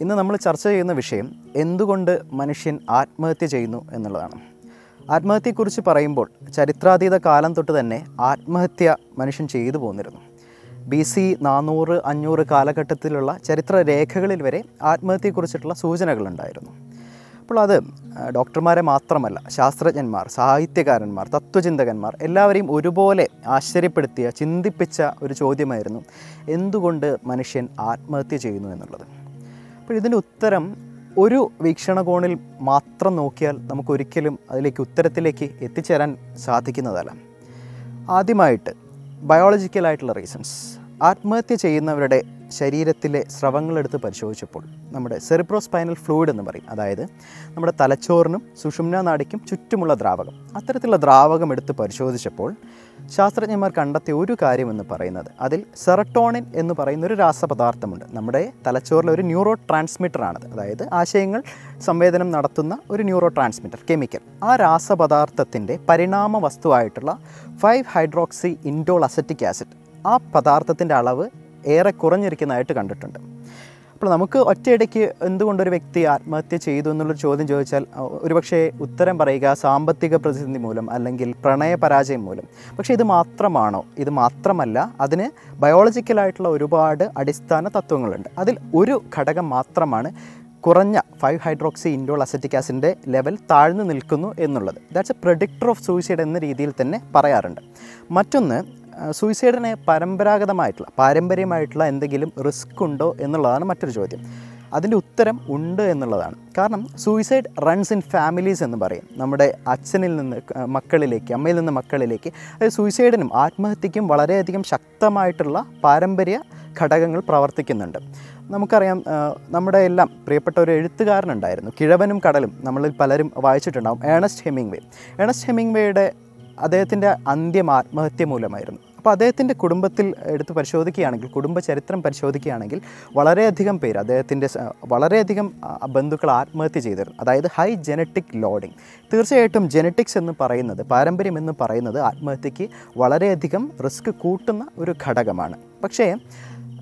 ഇന്ന് നമ്മൾ ചർച്ച ചെയ്യുന്ന വിഷയം എന്തുകൊണ്ട് മനുഷ്യൻ ആത്മഹത്യ ചെയ്യുന്നു എന്നുള്ളതാണ്. ആത്മഹത്യയെക്കുറിച്ച് പറയുമ്പോൾ ചരിത്രാതീത കാലം തൊട്ട് തന്നെ ആത്മഹത്യ മനുഷ്യൻ ചെയ്തു പോന്നിരുന്നു. ബി സി നാനൂറ് അഞ്ഞൂറ് കാലഘട്ടത്തിലുള്ള ചരിത്ര രേഖകളിൽ വരെ ആത്മഹത്യയെക്കുറിച്ചിട്ടുള്ള സൂചനകളുണ്ടായിരുന്നു. അപ്പോൾ അത് ഡോക്ടർമാരെ മാത്രമല്ല ശാസ്ത്രജ്ഞന്മാർ സാഹിത്യകാരന്മാർ തത്വചിന്തകന്മാർ എല്ലാവരെയും ഒരുപോലെ ആശ്ചര്യപ്പെടുത്തിയ ചിന്തിപ്പിച്ച ഒരു ചോദ്യമായിരുന്നു എന്തുകൊണ്ട് മനുഷ്യൻ ആത്മഹത്യ ചെയ്യുന്നു എന്നുള്ളത്? അപ്പോൾ ഇതിന്റെ ഉത്തരം ഒരു വീക്ഷണകോണിൽ മാത്രം നോക്കിയാൽ നമുക്കൊരിക്കലും അതിലേക്ക് ഉത്തരത്തിലേക്ക് എത്തിച്ചേരാൻ സാധിക്കുന്നതല്ല. ആദ്യമായിട്ട് ബയോളജിക്കലായിട്ടുള്ള റീസൺസ് ആത്മഹത്യ ചെയ്യുന്നവരുടെ ശരീരത്തിലെ സ്രവങ്ങളെടുത്ത് പരിശോധിച്ചപ്പോൾ നമ്മുടെ സെറിബ്രോസ്പൈനൽ ഫ്ലൂയിഡ് എന്ന് പറയും. അതായത് നമ്മുടെ തലച്ചോറിനും സുഷുമ്ന നാടിക്കും ചുറ്റുമുള്ള ദ്രാവകം. അത്തരത്തിലുള്ള ദ്രാവകം എടുത്ത് പരിശോധിച്ചപ്പോൾ ശാസ്ത്രജ്ഞന്മാർ കണ്ടെത്തിയ ഒരു കാര്യമെന്ന് പറയുന്നത് അതിൽ സെറട്ടോണിൻ എന്ന് പറയുന്ന ഒരു രാസപദാർത്ഥമുണ്ട്. നമ്മുടെ തലച്ചോറിലെ ഒരു ന്യൂറോ ട്രാൻസ്മിറ്ററാണത് അതായത് ആശയങ്ങൾ സംവേദനം നടത്തുന്ന ഒരു ന്യൂറോ ട്രാൻസ്മിറ്റർ കെമിക്കൽ. ആ രാസപദാർത്ഥത്തിന്റെ പരിണാമ വസ്തുവായിട്ടുള്ള five hydroxy indole acetic acid ആ പദാർത്ഥത്തിന്റെ അളവ് ഏറെ കുറഞ്ഞിരിക്കുന്നതായിട്ട് കണ്ടിട്ടുണ്ട്. അപ്പോൾ നമുക്ക് ഒറ്റയിടയ്ക്ക് എന്തുകൊണ്ടൊരു വ്യക്തി ആത്മഹത്യ ചെയ്തു എന്നുള്ളൊരു ചോദ്യം ചോദിച്ചാൽ ഒരുപക്ഷെ ഉത്തരം പറയുക സാമ്പത്തിക പ്രതിസന്ധി മൂലം അല്ലെങ്കിൽ പ്രണയ പരാജയം മൂലം. പക്ഷേ ഇത് മാത്രമാണോ? ഇത് മാത്രമല്ല അതിന് ബയോളജിക്കലായിട്ടുള്ള ഒരുപാട് അടിസ്ഥാന തത്വങ്ങളുണ്ട്. അതിൽ ഒരു ഘടകം മാത്രമാണ് കുറഞ്ഞ ഫൈവ് ഹൈഡ്രോക്സി ഇൻഡോൾ അസറ്റിക് ആസിഡിന്റെ ലെവൽ താഴ്ന്നു നിൽക്കുന്നു എന്നുള്ളത്. That's a predictor of suicide എന്ന രീതിയിൽ തന്നെ പറയാറുണ്ട്. മറ്റൊന്ന് സൂയിസൈഡിന് പരമ്പരാഗതമായിട്ടുള്ള പാരമ്പര്യമായിട്ടുള്ള എന്തെങ്കിലും റിസ്ക് ഉണ്ടോ എന്നുള്ളതാണ് മറ്റൊരു ചോദ്യം. അതിന്റെ ഉത്തരം ഉണ്ട് എന്നുള്ളതാണ്. കാരണം സൂയിസൈഡ് റൺസ് ഇൻ ഫാമിലീസ് എന്ന് പറയും. നമ്മുടെ അച്ഛനിൽ നിന്ന് മക്കളിലേക്ക് അമ്മയിൽ നിന്ന് മക്കളിലേക്ക്. അതായത് സൂയിസൈഡിനും ആത്മഹത്യക്കും വളരെയധികം ശക്തമായിട്ടുള്ള പാരമ്പര്യ ഘടകങ്ങൾ പ്രവർത്തിക്കുന്നുണ്ട്. നമുക്കറിയാം നമ്മുടെ എല്ലാം പ്രിയപ്പെട്ട ഒരു എഴുത്തുകാരനുണ്ടായിരുന്നു. കിഴവനും കടലും നമ്മളിൽ പലരും വായിച്ചിട്ടുണ്ടാവും. ഏണസ്റ്റ് ഹെമിംഗ് വേ ഏണസ്റ്റ് ഹെമിംഗ് വേയുടെ അദ്ദേഹത്തിന്റെ അന്ത്യം ആത്മഹത്യ മൂലമായിരുന്നു. അപ്പോൾ അദ്ദേഹത്തിന്റെ കുടുംബത്തിൽ എടുത്ത് പരിശോധിക്കുകയാണെങ്കിൽ കുടുംബ ചരിത്രം പരിശോധിക്കുകയാണെങ്കിൽ വളരെയധികം പേര് അദ്ദേഹത്തിന്റെ വളരെയധികം ബന്ധുക്കൾ ആത്മഹത്യ ചെയ്തിരുന്നു. അതായത് ഹൈ ജനറ്റിക് ലോഡിംഗ് തീർച്ചയായിട്ടും ജനറ്റിക്സ് എന്ന് പറയുന്നത് പാരമ്പര്യം എന്ന് പറയുന്നത് ആത്മഹത്യക്ക് വളരെയധികം റിസ്ക് കൂട്ടുന്ന ഒരു ഘടകമാണ്. പക്ഷേ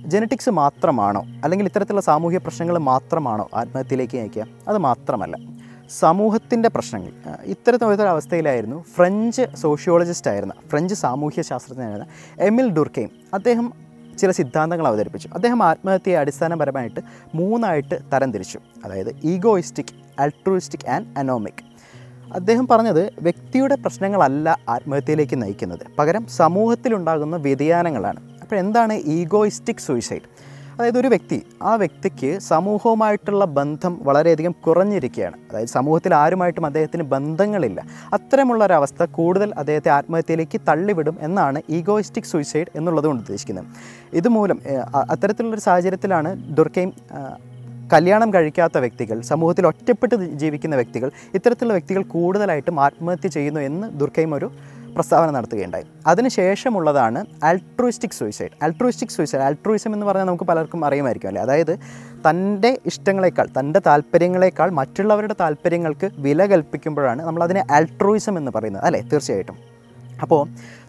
ജനറ്റിക്സ് മാത്രമാണോ? അല്ലെങ്കിൽ ഇത്തരത്തിലുള്ള സാമൂഹ്യ പ്രശ്നങ്ങൾ മാത്രമാണോ ആത്മഹത്യയിലേക്ക് നയിക്കുക? അത് മാത്രമല്ല. സമൂഹത്തിന്റെ പ്രശ്നങ്ങൾ. ഇത്തരത്തിലൊരു അവസ്ഥയിലായിരുന്നു ഫ്രഞ്ച് സോഷ്യോളജിസ്റ്റ് ആയിരുന്ന ഫ്രഞ്ച് സാമൂഹ്യ ശാസ്ത്രജ്ഞനായിരുന്ന എമിൽ ഡുർക്കെയും അദ്ദേഹം ചില സിദ്ധാന്തങ്ങൾ അവതരിപ്പിച്ചു. അദ്ദേഹം ആത്മഹത്യയെ അടിസ്ഥാനപരമായിട്ട് മൂന്നായിട്ട് തരംതിരിച്ചു. അതായത് ഈഗോയിസ്റ്റിക് അൾട്രൂയിസ്റ്റിക് ആൻഡ് അനോമിക് അദ്ദേഹം പറഞ്ഞത് വ്യക്തിയുടെ പ്രശ്നങ്ങളല്ല ആത്മഹത്യയിലേക്ക് നയിക്കുന്നത്. പകരം സമൂഹത്തിലുണ്ടാകുന്ന വ്യതിയാനങ്ങളാണ്. അപ്പോൾ എന്താണ് ഈഗോയിസ്റ്റിക് സൂയിസൈഡ് അതായത് ഒരു വ്യക്തി ആ വ്യക്തിക്ക് സമൂഹവുമായിട്ടുള്ള ബന്ധം വളരെയധികം കുറഞ്ഞിരിക്കുകയാണ്. അതായത് സമൂഹത്തിൽ ആരുമായിട്ടും അദ്ദേഹത്തിന് ബന്ധങ്ങളില്ല. അത്തരമുള്ള ഒരവസ്ഥ കൂടുതൽ അദ്ദേഹത്തെ ആത്മഹത്യയിലേക്ക് തള്ളിവിടും എന്നാണ് ഈഗോയിസ്റ്റിക് സൂയിസൈഡ് എന്നുള്ളത് കൊണ്ട് ഉദ്ദേശിക്കുന്നത്. ഇതുമൂലം അത്തരത്തിലുള്ളൊരു സാഹചര്യത്തിലാണ് ദുർക്കയും കല്യാണം കഴിക്കാത്ത വ്യക്തികൾ സമൂഹത്തിൽ ഒറ്റപ്പെട്ട് ജീവിക്കുന്ന വ്യക്തികൾ ഇത്തരത്തിലുള്ള വ്യക്തികൾ കൂടുതലായിട്ടും ആത്മഹത്യ ചെയ്യുന്നു എന്ന് ദുർക്കയും ഒരു പ്രസ്താവന നടത്തുകയുണ്ടായി. അതിനുശേഷമുള്ളതാണ് ആൾട്രൂയിസ്റ്റിക് സൂയിസൈഡ് ആൾട്രൂയിസ്റ്റിക് സൂയിസൈഡ് ആൾട്രൂയിസം എന്ന് പറഞ്ഞാൽ നമുക്ക് പലർക്കും അറിയുമായിരിക്കും അല്ലേ? അതായത് തന്റെ ഇഷ്ടങ്ങളെക്കാൾ തന്റെ താല്പര്യങ്ങളെക്കാൾ മറ്റുള്ളവരുടെ താല്പര്യങ്ങൾക്ക് വില കൽപ്പിക്കുമ്പോഴാണ് നമ്മളതിനെ ആൾട്രൂയിസം എന്ന് പറയുന്നത് അല്ലേ? തീർച്ചയായിട്ടും. അപ്പോൾ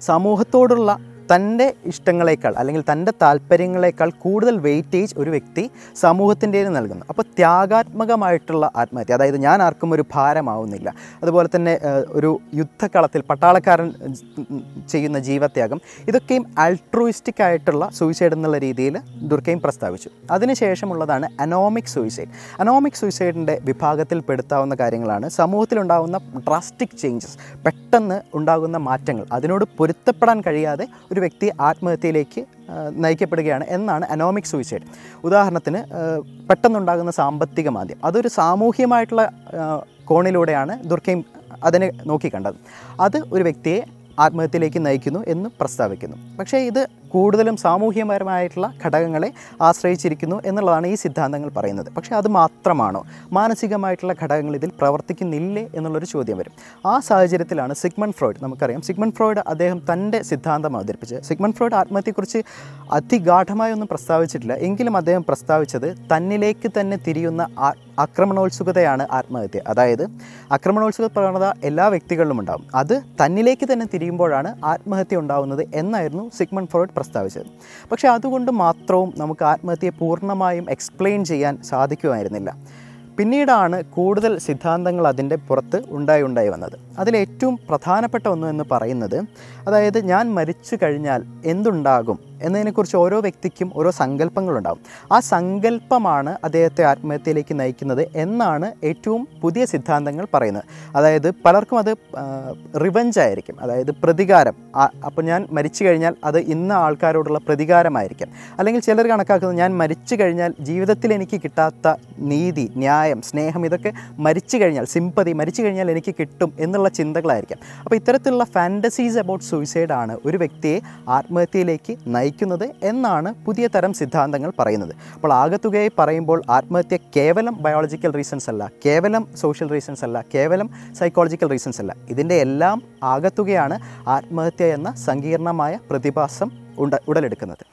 സമൂഹത്തോടുള്ള തന്റെ ഇഷ്ടങ്ങളെക്കാൾ അല്ലെങ്കിൽ തന്റെ താല്പര്യങ്ങളെക്കാൾ കൂടുതൽ വെയിറ്റേജ് ഒരു വ്യക്തി സമൂഹത്തിന്റെ നൽകുന്നു. അപ്പോൾ ത്യാഗാത്മകമായിട്ടുള്ള ആത്മഹത്യ അതായത് ഞാൻ ആർക്കും ഒരു ഭാരമാവുന്നില്ല. അതുപോലെ തന്നെ ഒരു യുദ്ധക്കളത്തിൽ പട്ടാളക്കാരൻ ചെയ്യുന്ന ജീവത്യാഗം ഇതൊക്കെയും ആൾട്രൂയിസ്റ്റിക് ആയിട്ടുള്ള സൂയിസൈഡ് എന്നുള്ള രീതിയിൽ ദുർക്കയും പ്രസ്താവിച്ചു. അതിനുശേഷമുള്ളതാണ് അനോമിക് സൂയിസൈഡ് അനോമിക് സൂയിസൈഡിന്റെ വിഭാഗത്തിൽ പെടുത്താവുന്ന കാര്യങ്ങളാണ് സമൂഹത്തിലുണ്ടാകുന്ന ഡ്രാസ്റ്റിക് ചേഞ്ചസ് പെട്ടെന്ന് ഉണ്ടാകുന്ന മാറ്റങ്ങൾ. അതിനോട് പൊരുത്തപ്പെടാൻ കഴിയാതെ ഒരു വ്യക്തി ആത്മഹത്യയിലേക്ക് നയിക്കപ്പെടുകയാണ് എന്നാണ് അനോമിക് സൂയിസൈഡ്. ഉദാഹരണത്തിന് പെട്ടെന്നുണ്ടാകുന്ന സാമ്പത്തിക മാന്ദ്യം. അതൊരു സാമൂഹ്യമായിട്ടുള്ള കോണിലൂടെയാണ് ദുർക്കയും അതിനെ നോക്കിക്കണ്ടത്. അത് ഒരു വ്യക്തിയെ ആത്മഹത്യയിലേക്ക് നയിക്കുന്നു എന്ന് പ്രസ്താവിക്കുന്നു. പക്ഷേ ഇത് കൂടുതലും സാമൂഹ്യപരമായിട്ടുള്ള ഘടകങ്ങളെ ആശ്രയിച്ചിരിക്കുന്നു എന്നുള്ളതാണ് ഈ സിദ്ധാന്തങ്ങൾ പറയുന്നത്. പക്ഷേ അത് മാത്രമാണോ? മാനസികമായിട്ടുള്ള ഘടകങ്ങൾ ഇതിൽ പ്രവർത്തിക്കുന്നില്ലേ എന്നുള്ളൊരു ചോദ്യം വരും. ആ സാഹചര്യത്തിലാണ് സിഗ്മൺ ഫ്രോയിഡ് നമുക്കറിയാം. സിഗ്മൺ ഫ്രോയിഡ് അദ്ദേഹം തന്റെ സിദ്ധാന്തം അവതരിപ്പിച്ച് സിഗ്മൺ ഫ്രോയിഡ് ആത്മഹത്യയെക്കുറിച്ച് അതിഗാഠമായി ഒന്നും പ്രസ്താവിച്ചിട്ടില്ല. എങ്കിലും അദ്ദേഹം പ്രസ്താവിച്ചത് തന്നിലേക്ക് തന്നെ തിരിയുന്ന ആക്രമണോത്സുകതയാണ് ആത്മഹത്യ. അതായത് ആക്രമണോത്സുക പ്രവണത എല്ലാ വ്യക്തികളിലും ഉണ്ടാകും അത് തന്നിലേക്ക് തന്നെ തിരിയുമ്പോഴാണ് ആത്മഹത്യ ഉണ്ടാകുന്നത് എന്നായിരുന്നു സിഗ്മൺ ഫ്രോയിഡ് പ്രസ്താവിച്ചത്. പക്ഷേ അതുകൊണ്ട് മാത്രവും നമുക്ക് ആത്മഹത്യയെ പൂർണമായും എക്സ്പ്ലെയിൻ ചെയ്യാൻ സാധിക്കുമായിരുന്നില്ല. പിന്നീടാണ് കൂടുതൽ സിദ്ധാന്തങ്ങൾ അതിന്റെ പുറത്ത് ഉണ്ടായി ഉണ്ടായി വന്നത്. അതിലേറ്റവും പ്രധാനപ്പെട്ട ഒന്ന് എന്ന് പറയുന്നത് അതായത് ഞാൻ മരിച്ചു കഴിഞ്ഞാൽ എന്തുണ്ടാകും? എന്നതിനെക്കുറിച്ച് ഓരോ വ്യക്തിക്കും ഓരോ സങ്കല്പങ്ങളുണ്ടാകും ആ സങ്കല്പമാണ് അദ്ദേഹത്തെ ആത്മഹത്യയിലേക്ക് നയിക്കുന്നത് എന്നാണ് ഏറ്റവും പുതിയ സിദ്ധാന്തങ്ങൾ പറയുന്നത്. അതായത് പലർക്കും അത് റിവഞ്ച് ആയിരിക്കും. അതായത് പ്രതികാരം. അപ്പോൾ ഞാൻ മരിച്ചു കഴിഞ്ഞാൽ അത് ഇന്ന ആൾക്കാരോടുള്ള പ്രതികാരമായിരിക്കും. അല്ലെങ്കിൽ ചിലർ കണക്കാക്കുന്നത് ഞാൻ മരിച്ചു കഴിഞ്ഞാൽ ജീവിതത്തിൽ എനിക്ക് കിട്ടാത്ത നീതി ന്യായം സ്നേഹം ഇതൊക്കെ മരിച്ചു കഴിഞ്ഞാൽ സിമ്പതി മരിച്ചു കഴിഞ്ഞാൽ എനിക്ക് കിട്ടും എന്നുള്ള ചിന്തകളായിരിക്കും. അപ്പോൾ ഇത്തരത്തിലുള്ള ഫാന്റസീസ് അബൌട്ട് സൂയിസൈഡാണ് ഒരു വ്യക്തിയെ ആത്മഹത്യയിലേക്ക് നയിക്കുന്നത്. എന്നാണ് പുതിയ തരം സിദ്ധാന്തങ്ങൾ പറയുന്നത്. അപ്പോൾ ആകത്തുകയായി പറയുമ്പോൾ ആത്മഹത്യ കേവലം ബയോളജിക്കൽ റീസൺസ് അല്ല കേവലം സോഷ്യൽ റീസൺസ് അല്ല കേവലം സൈക്കോളജിക്കൽ റീസൺസ് അല്ല. ഇതിന്റെ എല്ലാം ആകത്തുകയാണ് ആത്മഹത്യ എന്ന സങ്കീർണമായ പ്രതിഭാസം ഉടലെടുക്കുന്നത്.